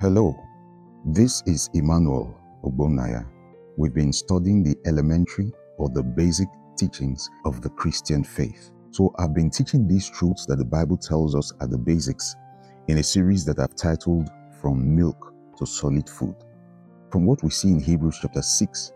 Hello, this is Emmanuel Ogbonnaya. We've been studying the elementary or the basic teachings of the Christian faith. So I've been teaching these truths that the Bible tells us are the basics in a series that I've titled From Milk to Solid Food. From what we see in Hebrews chapter 6,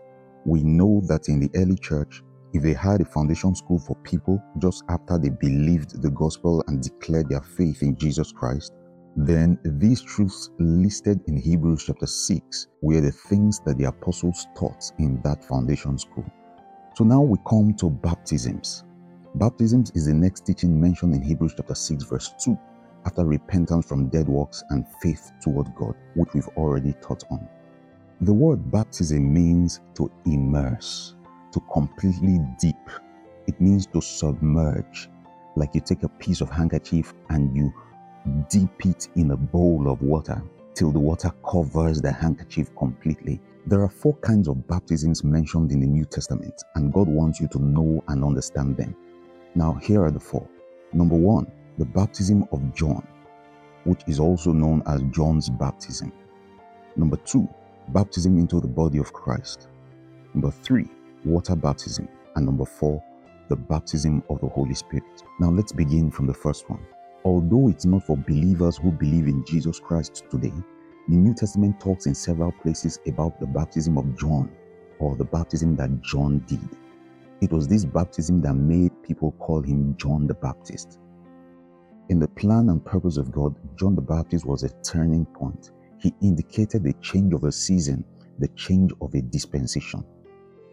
we know that in the early church, if they had a foundation school for people just after they believed the gospel and declared their faith in Jesus Christ, then these truths listed in Hebrews chapter 6 were the things that the apostles taught in that foundation school. So now we come to baptisms. Baptisms is the next teaching mentioned in Hebrews chapter 6 verse 2 after repentance from dead works and faith toward God, which we've already taught on. The word baptism means to immerse, to completely deep. It means to submerge, like you take a piece of handkerchief and you dip it in a bowl of water till the water covers the handkerchief completely. There are four kinds of baptisms mentioned in the New Testament, and God wants you to know and understand them. Now, here are the four. Number one, the baptism of John, which is also known as John's baptism. Number two, baptism into the body of Christ. Number three, water baptism. And number four, the baptism of the Holy Spirit. Now, let's begin from the first one. Although it's not for believers who believe in Jesus Christ today, the New Testament talks in several places about the baptism of John or the baptism that John did. It was this baptism that made people call him John the Baptist. In the plan and purpose of God, John the Baptist was a turning point. He indicated the change of a season, the change of a dispensation.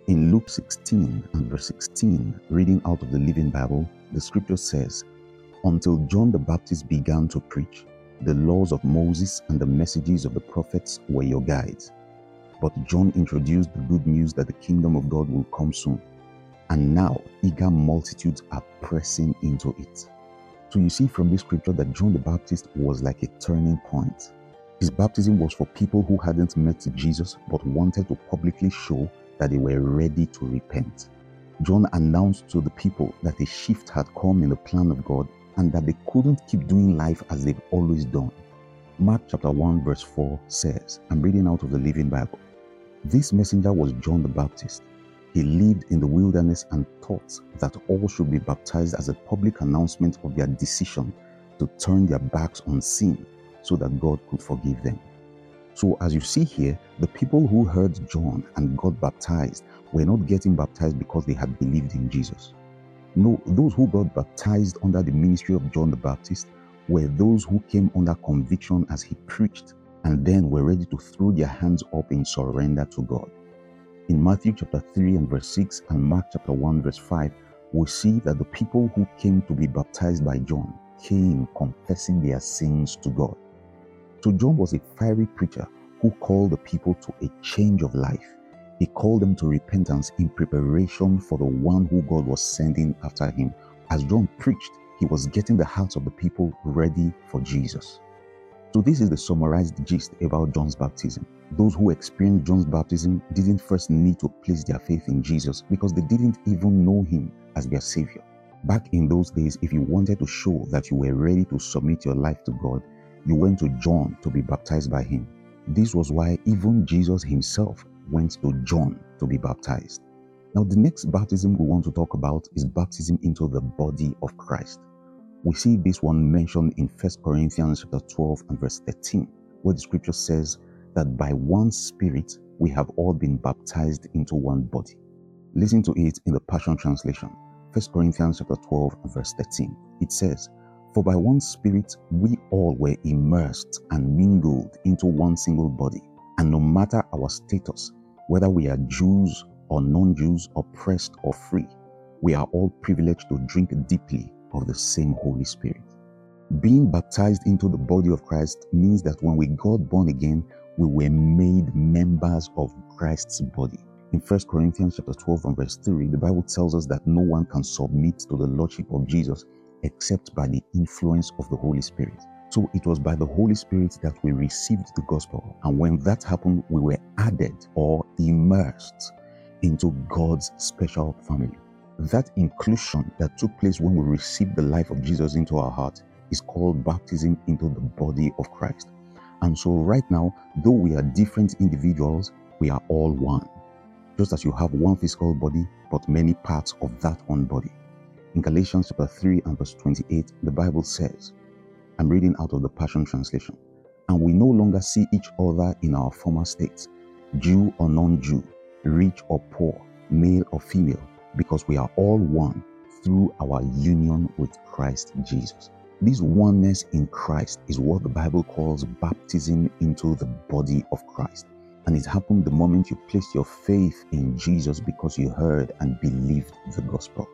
In Luke 16 and verse 16, reading out of the Living Bible, the scripture says, until John the Baptist began to preach, the laws of Moses and the messages of the prophets were your guides. But John introduced the good news that the kingdom of God will come soon. And now eager multitudes are pressing into it. So you see from this scripture that John the Baptist was like a turning point. His baptism was for people who hadn't met Jesus but wanted to publicly show that they were ready to repent. John announced to the people that a shift had come in the plan of God and that they couldn't keep doing life as they've always done. Mark chapter 1, verse 4 says, I'm reading out of the Living Bible. This messenger was John the Baptist. He lived in the wilderness and taught that all should be baptized as a public announcement of their decision to turn their backs on sin so that God could forgive them. So, as you see here, the people who heard John and got baptized were not getting baptized because they had believed in Jesus. No, those who got baptized under the ministry of John the Baptist were those who came under conviction as he preached and then were ready to throw their hands up in surrender to God. In Matthew chapter 3 and verse 6 and Mark chapter 1 verse 5, we see that the people who came to be baptized by John came confessing their sins to God. So John was a fiery preacher who called the people to a change of life he called them to repentance in preparation for the one who God was sending after him. As John preached, he was getting the hearts of the people ready for Jesus. So, this is the summarized gist about John's baptism. Those who experienced John's baptism didn't first need to place their faith in Jesus because they didn't even know him as their Savior. Back in those days, if you wanted to show that you were ready to submit your life to God, you went to John to be baptized by him. This was why even Jesus himself went to John to be baptized. Now, the next baptism we want to talk about is baptism into the body of Christ. We see this one mentioned in 1 Corinthians chapter 12 and verse 13, where the scripture says that by one spirit we have all been baptized into one body. Listen to it in the Passion Translation. 1 Corinthians chapter 12 and verse 13. It says, For by one spirit we all were immersed and mingled into one single body and no matter our status, whether we are Jews or non Jews, oppressed or free, we are all privileged to drink deeply of the same Holy Spirit. Being baptized into the body of Christ means that when we got born again, we were made members of Christ's body. In 1 Corinthians chapter 12 and verse 3, the Bible tells us that no one can submit to the Lordship of Jesus except by the influence of the Holy Spirit. So it was by the Holy Spirit that we received the gospel. And when that happened, we were added or immersed into God's special family. That inclusion that took place when we received the life of Jesus into our heart is called baptism into the body of Christ. And so, right now, though we are different individuals, we are all one. Just as you have one physical body, but many parts of that one body. In Galatians chapter 3 and verse 28, the Bible says, I'm reading out of the Passion Translation, and we no longer see each other in our former states, Jew or non Jew, rich or poor, male or female, because we are all one through our union with Christ Jesus. This oneness in Christ is what the Bible calls baptism into the body of Christ. And it happened the moment you placed your faith in Jesus because you heard and believed the gospel.